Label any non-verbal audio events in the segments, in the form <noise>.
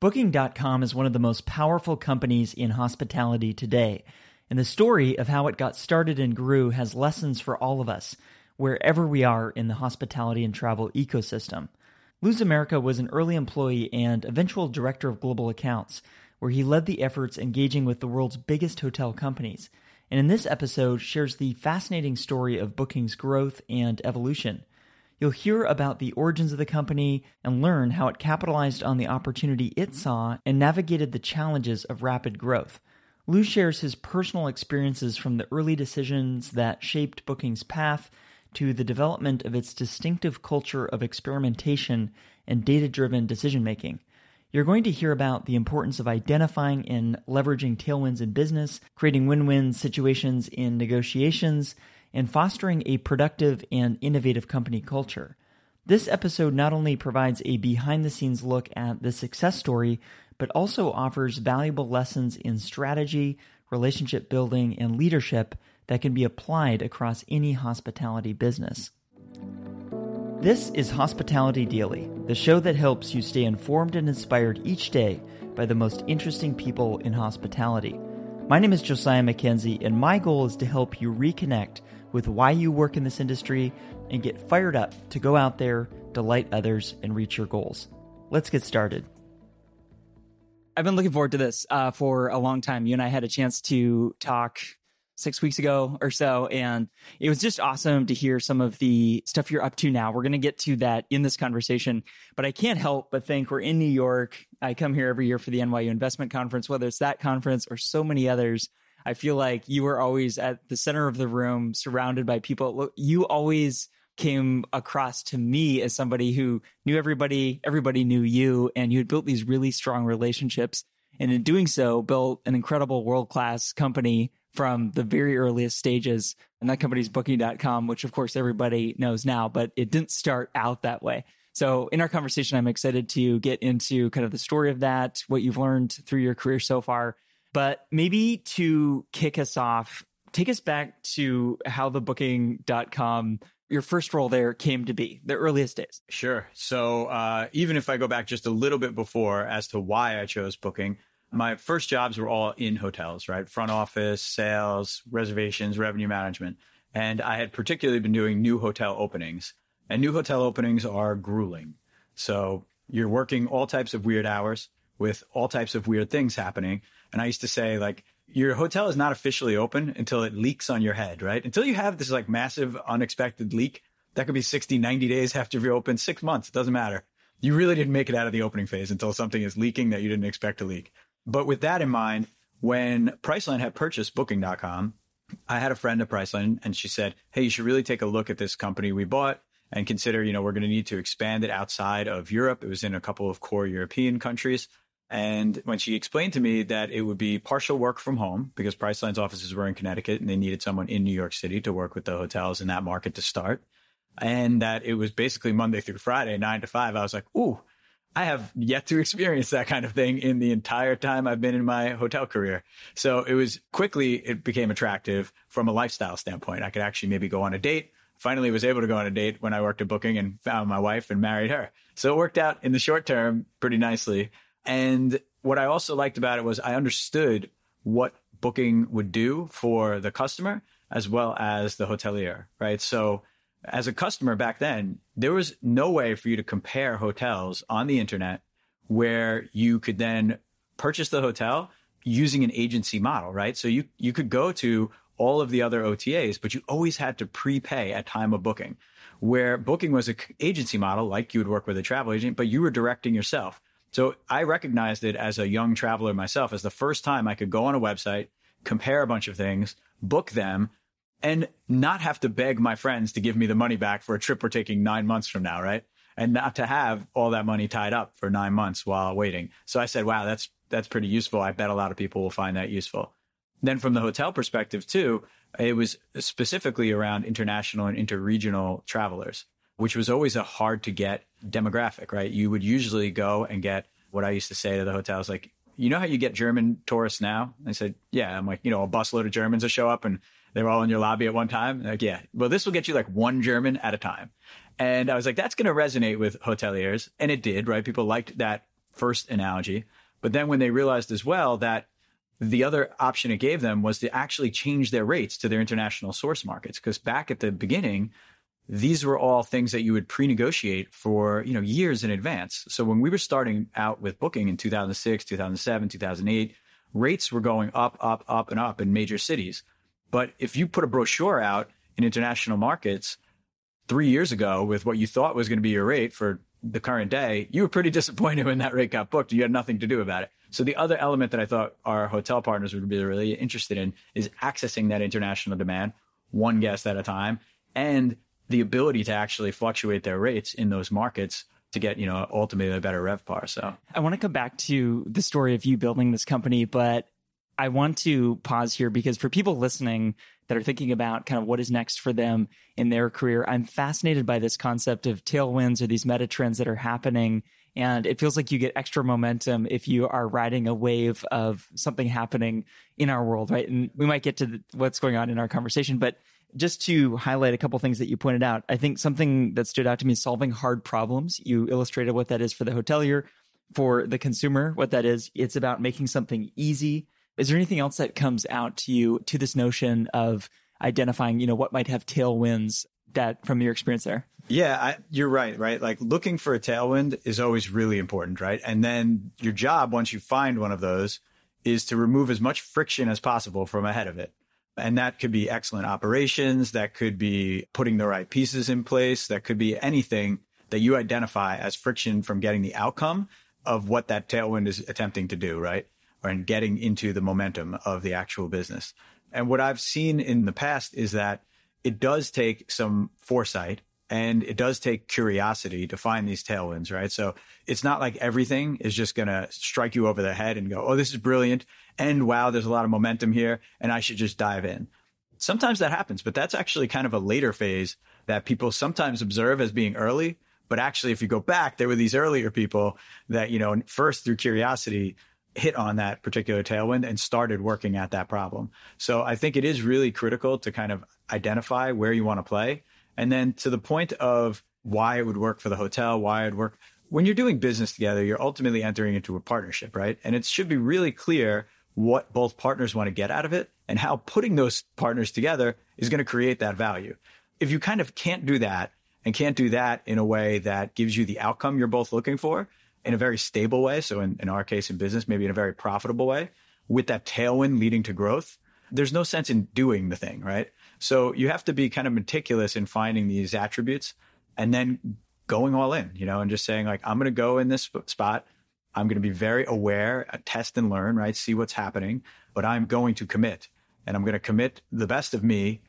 Booking.com is one of the most powerful companies in hospitality today, and the story of how it got started and grew has lessons for all of us, wherever we are in the hospitality and travel ecosystem. Lou Zameryka was an early employee and eventual director of global accounts, where he led the efforts engaging with the world's biggest hotel companies. And in this episode, shares the fascinating story of Booking's growth and evolution. You'll hear about the origins of the company and learn how it capitalized on the opportunity it saw and navigated the challenges of rapid growth. Lou shares his personal experiences from the early decisions that shaped Booking's path to the development of its distinctive culture of experimentation and data driven decision making. You're going to hear about the importance of identifying and leveraging tailwinds in business, creating win win situations in negotiations, and fostering a productive and innovative company culture. This episode not only provides a behind the scenes look at the success story, but also offers valuable lessons in strategy, relationship building, and leadership that can be applied across any hospitality business. This is Hospitality Daily, the show that helps you stay informed and inspired each day by the most interesting people in hospitality. My name is Josiah Mackenzie, and my goal is to help you reconnect with why you work in this industry and get fired up to go out there, delight others, and reach your goals. Let's get started. I've been looking forward to this uh, for a long time. You and I had a chance to talk six weeks ago or so. And it was just awesome to hear some of the stuff you're up to now. We're going to get to that in this conversation, but I can't help but think we're in New York. I come here every year for the NYU Investment Conference, whether it's that conference or so many others. I feel like you were always at the center of the room, surrounded by people. You always came across to me as somebody who knew everybody, everybody knew you, and you had built these really strong relationships. And in doing so, built an incredible world class company from the very earliest stages. And that company's booking.com, which of course everybody knows now, but it didn't start out that way. So in our conversation, I'm excited to get into kind of the story of that, what you've learned through your career so far. But maybe to kick us off, take us back to how the booking.com your first role there came to be, the earliest days. Sure. So uh, even if I go back just a little bit before as to why I chose booking, my first jobs were all in hotels, right? Front office, sales, reservations, revenue management. And I had particularly been doing new hotel openings. And new hotel openings are grueling. So you're working all types of weird hours with all types of weird things happening. And I used to say, like, your hotel is not officially open until it leaks on your head, right? Until you have this like massive unexpected leak, that could be 60, 90 days after you open, six months, it doesn't matter. You really didn't make it out of the opening phase until something is leaking that you didn't expect to leak. But with that in mind, when Priceline had purchased Booking.com, I had a friend at Priceline and she said, Hey, you should really take a look at this company we bought and consider, you know, we're going to need to expand it outside of Europe. It was in a couple of core European countries. And when she explained to me that it would be partial work from home because Priceline's offices were in Connecticut and they needed someone in New York City to work with the hotels in that market to start, and that it was basically Monday through Friday, nine to five, I was like, ooh, I have yet to <laughs> experience that kind of thing in the entire time I've been in my hotel career. So it was quickly, it became attractive from a lifestyle standpoint. I could actually maybe go on a date. Finally was able to go on a date when I worked at Booking and found my wife and married her. So it worked out in the short term pretty nicely. And what I also liked about it was I understood what Booking would do for the customer as well as the hotelier, right? So as a customer back then, there was no way for you to compare hotels on the internet where you could then purchase the hotel using an agency model, right? So you you could go to all of the other OTAs, but you always had to prepay at time of booking. Where booking was an agency model, like you would work with a travel agent, but you were directing yourself. So I recognized it as a young traveler myself as the first time I could go on a website, compare a bunch of things, book them, and not have to beg my friends to give me the money back for a trip we're taking nine months from now, right? And not to have all that money tied up for nine months while waiting. So I said, wow, that's that's pretty useful. I bet a lot of people will find that useful. Then from the hotel perspective too, it was specifically around international and interregional travelers, which was always a hard to get demographic, right? You would usually go and get what I used to say to the hotels, like, you know how you get German tourists now? I said, yeah. I'm like, you know, a busload of Germans will show up and they were all in your lobby at one time. Like, yeah, well, this will get you like one German at a time. And I was like, that's going to resonate with hoteliers. And it did, right? People liked that first analogy. But then when they realized as well that the other option it gave them was to actually change their rates to their international source markets. Because back at the beginning, these were all things that you would pre-negotiate for you know years in advance. So when we were starting out with booking in 2006, 2007, 2008, rates were going up, up, up, and up in major cities. But if you put a brochure out in international markets three years ago with what you thought was going to be your rate for the current day, you were pretty <laughs> disappointed when that rate got booked. and You had nothing to do about it. So the other element that I thought our hotel partners would be really interested in is accessing that international demand, one guest at a time, and the ability to actually fluctuate their rates in those markets to get, you know, ultimately a better RevPAR. So I want to come back to the story of you building this company, but I want to pause here because for people listening that are thinking about kind of what is next for them in their career, I'm fascinated by this concept of tailwinds or these meta trends that are happening and it feels like you get extra momentum if you are riding a wave of something happening in our world, right? And we might get to the, what's going on in our conversation, but just to highlight a couple things that you pointed out, I think something that stood out to me is solving hard problems. You illustrated what that is for the hotelier, for the consumer, what that is. It's about making something easy. Is there anything else that comes out to you to this notion of identifying, you know, what might have tailwinds that from your experience there? Yeah, I, you're right, right? Like looking for a tailwind is always really important, right? And then your job, once you find one of those, is to remove as much friction as possible from ahead of it. And that could be excellent operations, that could be putting the right pieces in place, that could be anything that you identify as friction from getting the outcome of what that tailwind is attempting to do, right? Or in getting into the momentum of the actual business. And what I've seen in the past is that it does take some foresight and it does take curiosity to find these tailwinds, right? So it's not like everything is just going to strike you over the head and go, oh, this is brilliant. And wow, there's a lot of momentum here and I should just dive in. Sometimes that happens, but that's actually kind of a later phase that people sometimes observe as being early. But actually, if you go back, there were these earlier people that, you know, first through curiosity hit on that particular tailwind and started working at that problem. So I think it is really critical to kind of identify where you want to play and then to the point of why it would work for the hotel, why it would work. When you're doing business together, you're ultimately entering into a partnership, right? And it should be really clear what both partners want to get out of it and how putting those partners together is going to create that value. If you kind of can't do that and can't do that in a way that gives you the outcome you're both looking for in a very stable way, so in, in our case in business, maybe in a very profitable way, with that tailwind leading to growth, there's no sense in doing the thing, right? So you have to be kind of meticulous in finding these attributes and then going all in, you know, and just saying like, I'm going to go in this spot. I'm going to be very aware, uh, test and learn, right? See what's happening, but I'm going to commit and I'm going to commit the best of me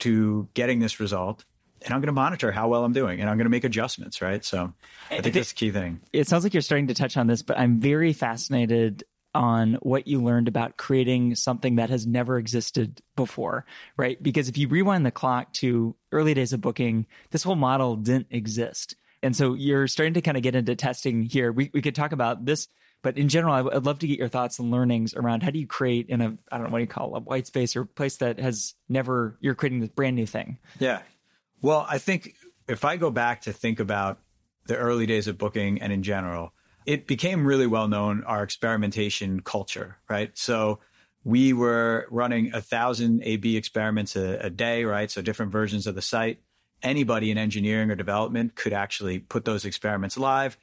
to getting this result. And I'm going to monitor how well I'm doing and I'm going to make adjustments, right? So I think that's the key thing. It sounds like you're starting to touch on this, but I'm very fascinated on what you learned about creating something that has never existed before, right? Because if you rewind the clock to early days of booking, this whole model didn't exist. And so you're starting to kind of get into testing here. We, we could talk about this, but in general, I, would love to get your thoughts and learnings around how do you create in a, I don't know what you call it, a white space or place that has never, you're creating this brand new thing. Yeah. Well, I think if I go back to think about the early days of booking and in general, it became really well known our experimentation culture, right? So we were running a thousand A/B experiments a, a, day, right? So different versions of the site. Anybody in engineering or development could actually put those experiments live,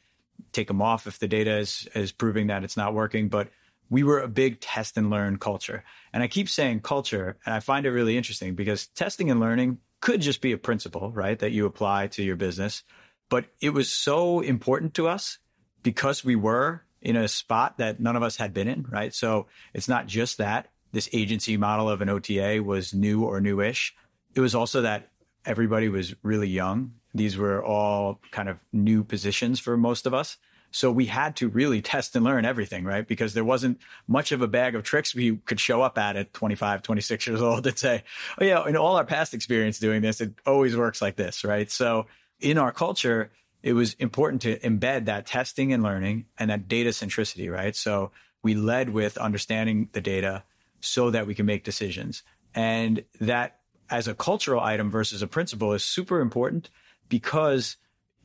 take them off if the data is is proving that it's not working. But we were a big test and learn culture, and I keep saying culture, and I find it really interesting because testing and learning could just be a principle, right, that you apply to your business. But it was so important to us because we were in a spot that none of us had been in, right? So it's not just that this agency model of an OTA was new or newish. It was also that everybody was really young. These were all kind of new positions for most of us. So we had to really test and learn everything, right? Because there wasn't much of a bag of tricks we could show up at at 25, 26 years old and say, oh, yeah, in all our past experience doing this, it always works like this, right? So in our culture, it was important to embed that testing and learning and that data centricity, right? So we led with understanding the data so that we can make decisions. And that as a cultural item versus a principle is super important because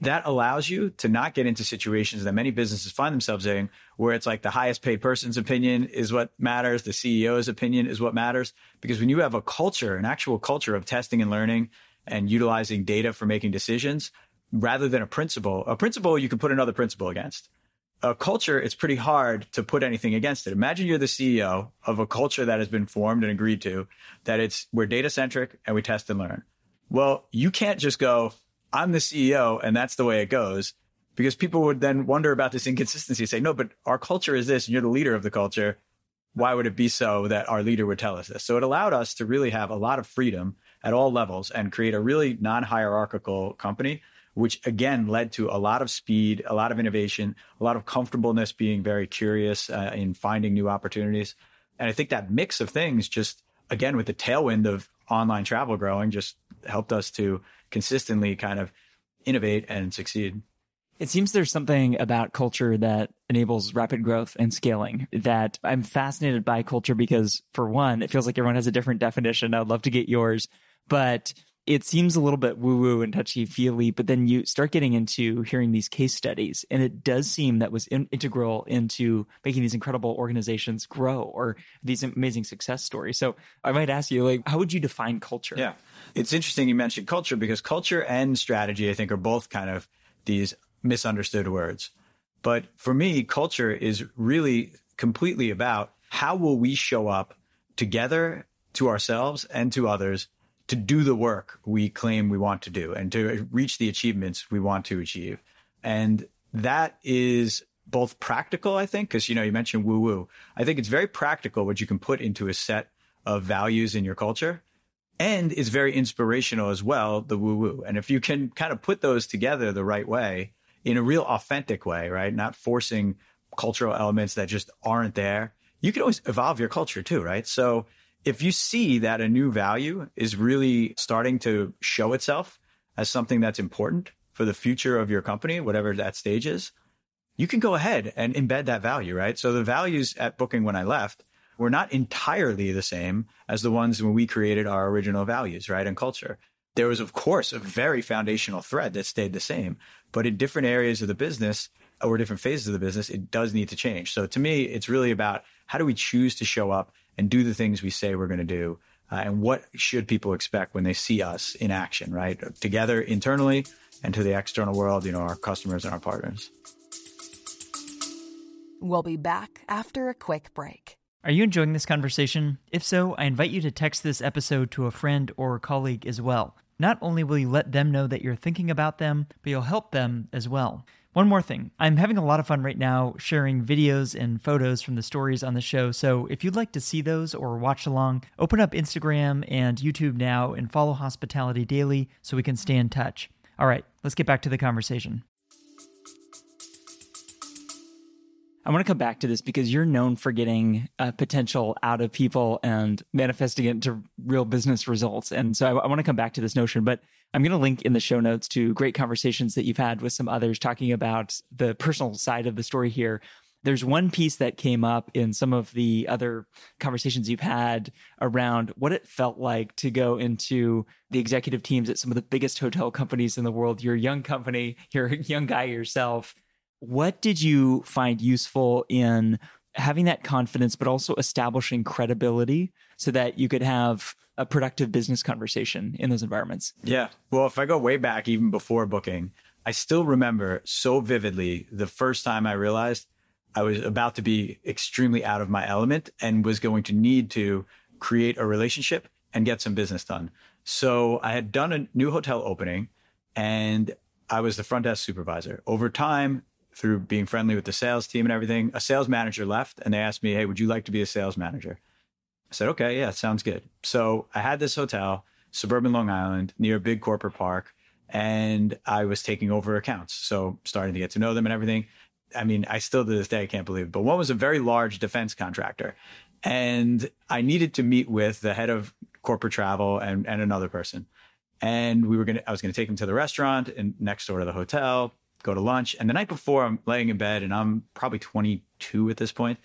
that allows you to not get into situations that many businesses find themselves in where it's like the highest paid person's opinion is what matters the ceo's opinion is what matters because when you have a culture an actual culture of testing and learning and utilizing data for making decisions rather than a principle a principle you can put another principle against a culture it's pretty hard to put anything against it imagine you're the ceo of a culture that has been formed and agreed to that it's we're data centric and we test and learn well you can't just go I'm the CEO and that's the way it goes. Because people would then wonder about this inconsistency, and say, no, but our culture is this, and you're the leader of the culture. Why would it be so that our leader would tell us this? So it allowed us to really have a lot of freedom at all levels and create a really non hierarchical company, which again led to a lot of speed, a lot of innovation, a lot of comfortableness, being very curious uh, in finding new opportunities. And I think that mix of things just, again, with the tailwind of online travel growing, just helped us to consistently kind of innovate and succeed. It seems there's something about culture that enables rapid growth and scaling that I'm fascinated by culture because for one, it feels like everyone has a different definition. I'd love to get yours, but it seems a little bit woo woo and touchy feely, but then you start getting into hearing these case studies, and it does seem that was in- integral into making these incredible organizations grow or these amazing success stories. So I might ask you, like, how would you define culture? Yeah. It's interesting you mentioned culture because culture and strategy, I think, are both kind of these misunderstood words. But for me, culture is really completely about how will we show up together to ourselves and to others to do the work we claim we want to do and to reach the achievements we want to achieve. And that is both practical, I think, because you know you mentioned woo woo. I think it's very practical what you can put into a set of values in your culture, and it's very inspirational as well. The woo woo, and if you can kind of put those together the right way, in a real authentic way, right, not forcing cultural elements that just aren't there, you can always evolve your culture too, right? So if you see that a new value is really starting to show itself as something that's important for the future of your company, whatever that stage is, you can go ahead and embed that value, right? So the values at Booking when I left were not entirely the same as the ones when we created our original values, right? And culture. There was, of course, a very foundational thread that stayed the same, but in different areas of the business or different phases of the business, it does need to change. So to me, it's really about how do we choose to show up and do the things we say we're going to do? Uh, and what should people expect when they see us in action, right? Together internally and to the external world, you know, our customers and our partners. We'll be back after a quick break. Are you enjoying this conversation? If so, I invite you to text this episode to a friend or colleague as well. Not only will you let them know that you're thinking about them, but you'll help them as well. One more thing. I'm having a lot of fun right now sharing videos and photos from the stories on the show. So if you'd like to see those or watch along, open up Instagram and YouTube now and follow Hospitality Daily so we can stay in touch. All right, let's get back to the conversation. I want to come back to this because you're known for getting uh, potential out of people and manifesting it into real business results. And so I, I want to come back to this notion, but I'm going to link in the show notes to great conversations that you've had with some others talking about the personal side of the story here. There's one piece that came up in some of the other conversations you've had around what it felt like to go into the executive teams at some of the biggest hotel companies in the world. You're a young company, you're a <laughs> young guy yourself what did you find useful in having that confidence, but also establishing credibility so that you could have a productive business conversation in those environments? Yeah. Well, if I go way back, even before booking, I still remember so vividly the first time I realized I was about to be extremely out of my element and was going to need to create a relationship and get some business done. So I had done a new hotel opening and I was the front desk supervisor. Over time, through being friendly with the sales team and everything, a sales manager left and they asked me, Hey, would you like to be a sales manager? I said, Okay, yeah, sounds good. So I had this hotel, suburban Long Island, near a big corporate park, and I was taking over accounts. So starting to get to know them and everything. I mean, I still to this day I can't believe it. But one was a very large defense contractor. And I needed to meet with the head of corporate travel and, and another person. And we were gonna I was gonna take him to the restaurant and next door to the hotel go to lunch. And the night before, I'm laying in bed and I'm probably 22 at this point.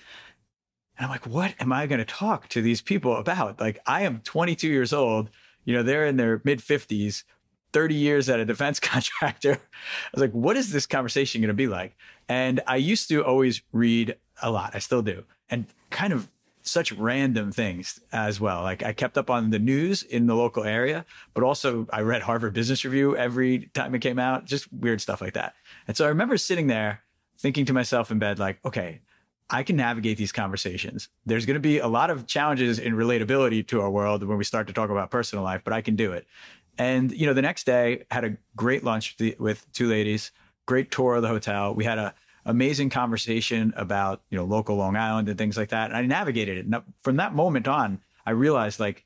And I'm like, what am I going to talk to these people about? Like, I am 22 years old. You know, they're in their mid 50s 30 years at a defense <laughs> contractor. I was like, what is this conversation going to be like? And I used to always read a lot. I still do. And kind of such random things as well. Like I kept up on the news in the local area, but also I read Harvard Business Review every time it came out, just weird stuff like that. And so I remember sitting there thinking to myself in bed, like, okay, I can navigate these conversations. There's going to be a lot of challenges in relatability to our world when we start to talk about personal life, but I can do it. And you know, the next day had a great lunch with two ladies, great tour of the hotel. We had a amazing conversation about you know local Long Island and things like that. And I navigated it. And from that moment on, I realized like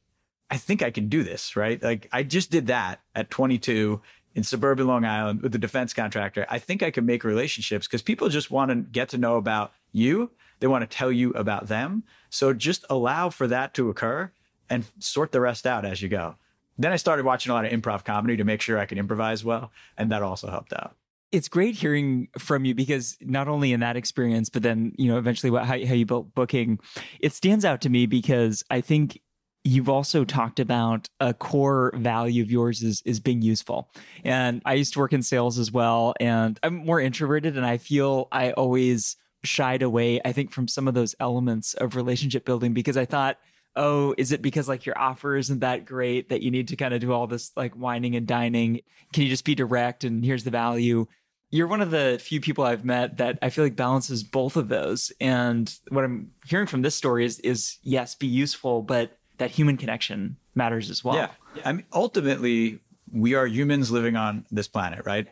I think I can do this. Right? Like I just did that at 22 in suburban Long Island with the defense contractor. I think I can make relationships because people just want to get to know about you. They want to tell you about them. So just allow for that to occur and sort the rest out as you go. Then I started watching a lot of improv comedy to make sure I could improvise well. And that also helped out it's great hearing from you because not only in that experience, but then you know eventually what, how, how you built booking, it stands out to me because I think you've also talked about a core value of yours is is being useful. And I used to work in sales as well, and I'm more introverted, and I feel I always shied away. I think from some of those elements of relationship building because I thought oh, is it because like your offer isn't that great that you need to kind of do all this like wining and dining? Can you just be direct and here's the value? You're one of the few people I've met that I feel like balances both of those. And what I'm hearing from this story is is yes, be useful, but that human connection matters as well. Yeah. I mean ultimately we are humans living on this planet, right?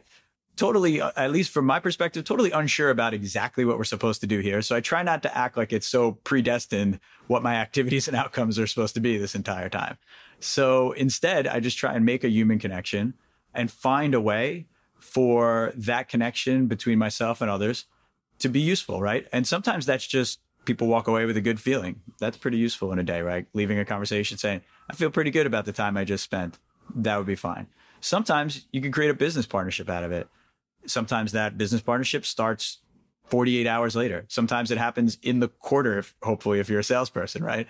Totally, uh, at least from my perspective, totally unsure about exactly what we're supposed to do here. So I try not to act like it's so predestined what my activities and outcomes are supposed to be this entire time. So instead, I just try and make a human connection and find a way for that connection between myself and others to be useful, right? And sometimes that's just people walk away with a good feeling. That's pretty useful in a day, right? Leaving a conversation saying, I feel pretty good about the time I just spent. That would be fine. Sometimes you can create a business partnership out of it. Sometimes that business partnership starts 48 hours later. Sometimes it happens in the quarter, if, hopefully, if you're a salesperson, right?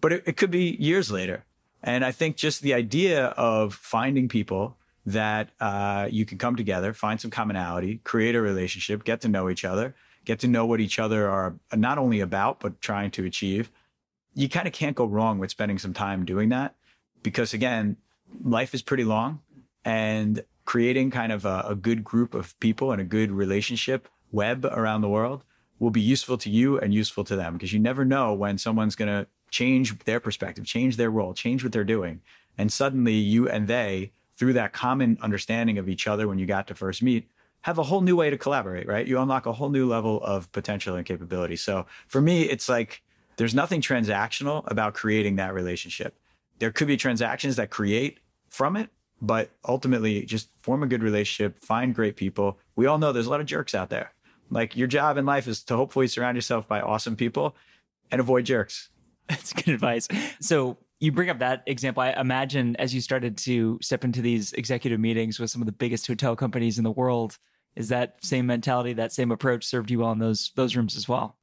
But it, it could be years later. And I think just the idea of finding people that uh, you can come together, find some commonality, create a relationship, get to know each other, get to know what each other are not only about, but trying to achieve. You kind of can't go wrong with spending some time doing that because, again, life is pretty long and creating kind of a, a good group of people and a good relationship web around the world will be useful to you and useful to them because you never know when someone's going to change their perspective, change their role, change what they're doing. And suddenly you and they through that common understanding of each other when you got to first meet, have a whole new way to collaborate, right? You unlock a whole new level of potential and capability. So for me, it's like there's nothing transactional about creating that relationship. There could be transactions that create from it, but ultimately just form a good relationship, find great people. We all know there's a lot of jerks out there. Like your job in life is to hopefully surround yourself by awesome people and avoid jerks. <laughs> That's good advice. So you bring up that example. I imagine as you started to step into these executive meetings with some of the biggest hotel companies in the world, is that same mentality, that same approach served you well in those those rooms as well?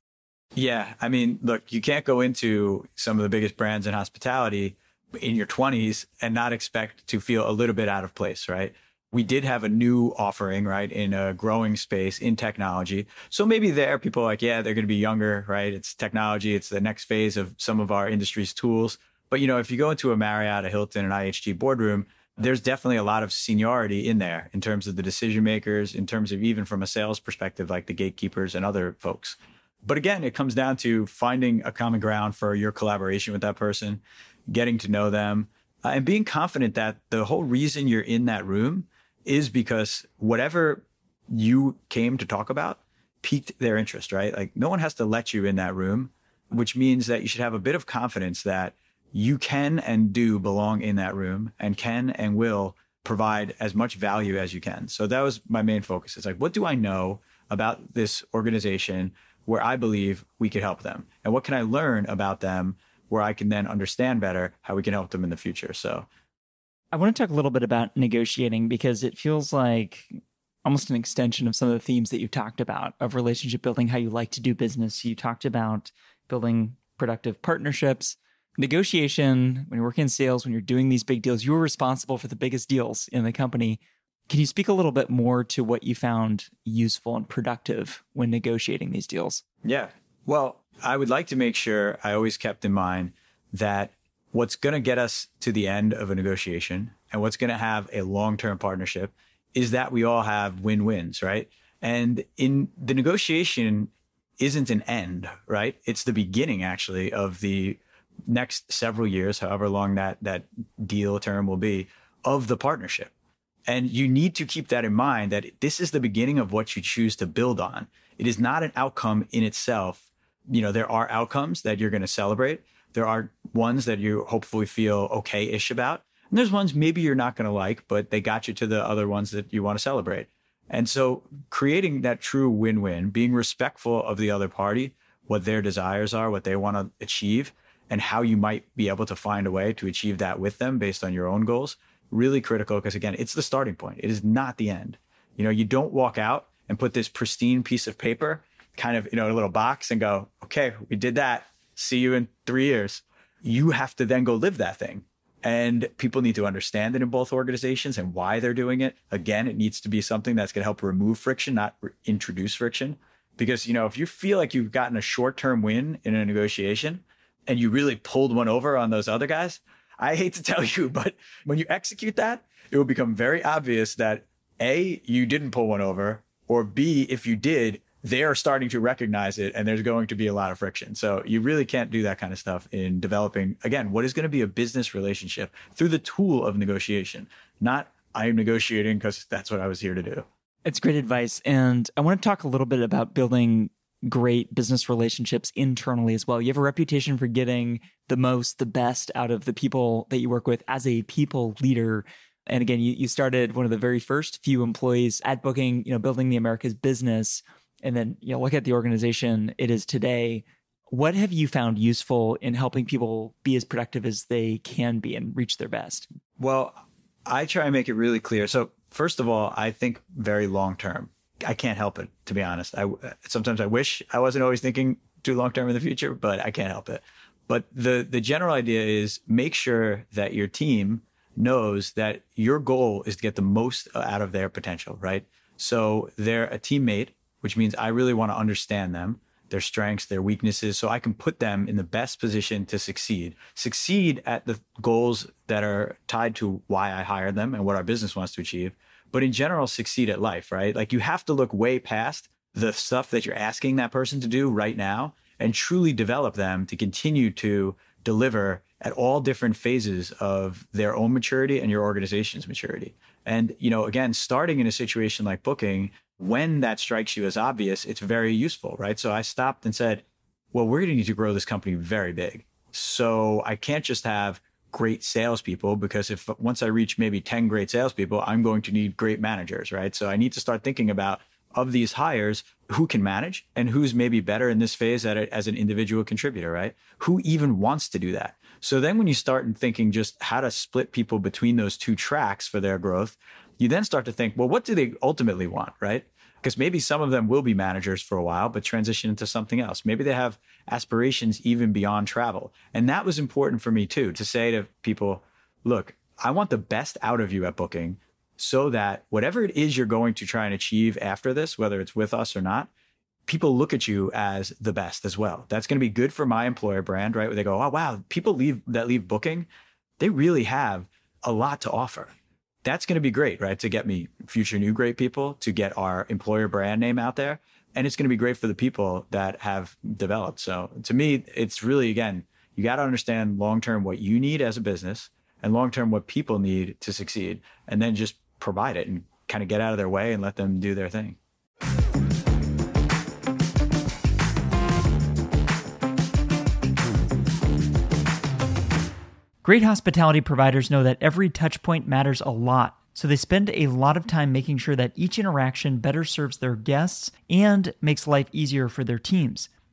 Yeah, I mean, look, you can't go into some of the biggest brands in hospitality in your 20s and not expect to feel a little bit out of place, right? We did have a new offering, right, in a growing space in technology. So maybe there people like, yeah, they're going to be younger, right? It's technology, it's the next phase of some of our industry's tools. But you know, if you go into a Marriott, a Hilton, an IHG boardroom, there's definitely a lot of seniority in there in terms of the decision makers, in terms of even from a sales perspective, like the gatekeepers and other folks. But again, it comes down to finding a common ground for your collaboration with that person, getting to know them, uh, and being confident that the whole reason you're in that room is because whatever you came to talk about piqued their interest, right? Like no one has to let you in that room, which means that you should have a bit of confidence that you can and do belong in that room and can and will provide as much value as you can. So that was my main focus. It's like, what do I know about this organization where I believe we could help them? And what can I learn about them where I can then understand better how we can help them in the future? So I want to talk a little bit about negotiating because it feels like almost an extension of some of the themes that you've talked about of relationship building, how you like to do business. You talked about building productive partnerships negotiation, when you're working in sales, when you're doing these big deals, you're responsible for the biggest deals in the company. Can you speak a little bit more to what you found useful and productive when negotiating these deals? Yeah. Well, I would like to make sure I always kept in mind that what's going to get us to the end of a negotiation and what's going to have a long term partnership is that we all have win wins, right? And in the negotiation isn't an end, right? It's the beginning actually of the next several years, however long that, that deal term will be, of the partnership. And you need to keep that in mind that this is the beginning of what you choose to build on. It is not an outcome in itself. You know, there are outcomes that you're going to celebrate. There are ones that you hopefully feel okay ish about. And there's ones maybe you're not going to like, but they got you to the other ones that you want to celebrate. And so creating that true win win, being respectful of the other party, what their desires are, what they want to achieve, and how you might be able to find a way to achieve that with them based on your own goals really critical because again, it's the starting point. It is not the end. You know, you don't walk out and put this pristine piece of paper kind of, you know, a little box and go, okay, we did that. See you in three years. You have to then go live that thing. And people need to understand it in both organizations and why they're doing it. Again, it needs to be something that's going to help remove friction, not re- introduce friction. Because, you know, if you feel like you've gotten a short term win in a negotiation and you really pulled one over on those other guys, I hate to tell <laughs> you, but when you execute that, it will become very obvious that A, you didn't pull one over, or B, if you did, they are starting to recognize it and there's going to be a lot of friction. So you really can't do that kind of stuff in developing, again, what is going to be a business relationship through the tool of negotiation, not I'm negotiating because that's what I was here to do. It's great advice. And I want to talk a little bit about building great business relationships internally as well. You have a reputation for getting the most, the best out of the people that you work with as a people leader. And again, you, you started one of the very first few employees at Booking, you know, building the America's business. And then, you know, look at the organization it is today. What have you found useful in helping people be as productive as they can be and reach their best? Well, I try and make it really clear. So, first of all, I think very long term. I can't help it, to be honest. I sometimes I wish I wasn't always thinking too long term in the future, but I can't help it. But the the general idea is make sure that your team knows that your goal is to get the most out of their potential, right? So they're a teammate, which means I really want to understand them, their strengths, their weaknesses, so I can put them in the best position to succeed. Succeed at the goals that are tied to why I hired them and what our business wants to achieve but in general succeed at life, right? Like you have to look way past the stuff that you're asking that person to do right now and truly develop them to continue to deliver at all different phases of their own maturity and your organization's maturity. And, you know, again, starting in a situation like booking, when that strikes you as obvious, it's very useful, right? So I stopped and said, well, we're going to need to grow this company very big. So I can't just have great salespeople because if once I reach maybe 10 great salespeople, I'm going to need great managers, right? So I need to start thinking about of these hires, who can manage and who's maybe better in this phase at it as an individual contributor, right? Who even wants to do that? So then when you start thinking just how to split people between those two tracks for their growth, you then start to think, well, what do they ultimately want, right? Because maybe some of them will be managers for a while, but transition into something else. Maybe they have aspirations even beyond travel. And that was important for me too, to say to people, look, I want the best out of you at booking so that whatever it is you're going to try and achieve after this, whether it's with us or not, people look at you as the best as well. That's going to be good for my employer brand, right? Where they go, oh, wow, people leave that leave booking, they really have a lot to offer that's going to be great, right? To get me future new great people, to get our employer brand name out there. And it's going to be great for the people that have developed. So to me, it's really, again, you got to understand long term what you need as a business and long term what people need to succeed, and then just provide it and kind of get out of their way and let them do their thing. Great hospitality providers know that every touchpoint matters a lot, so they spend a lot of time making sure that each interaction better serves their guests and makes life easier for their teams.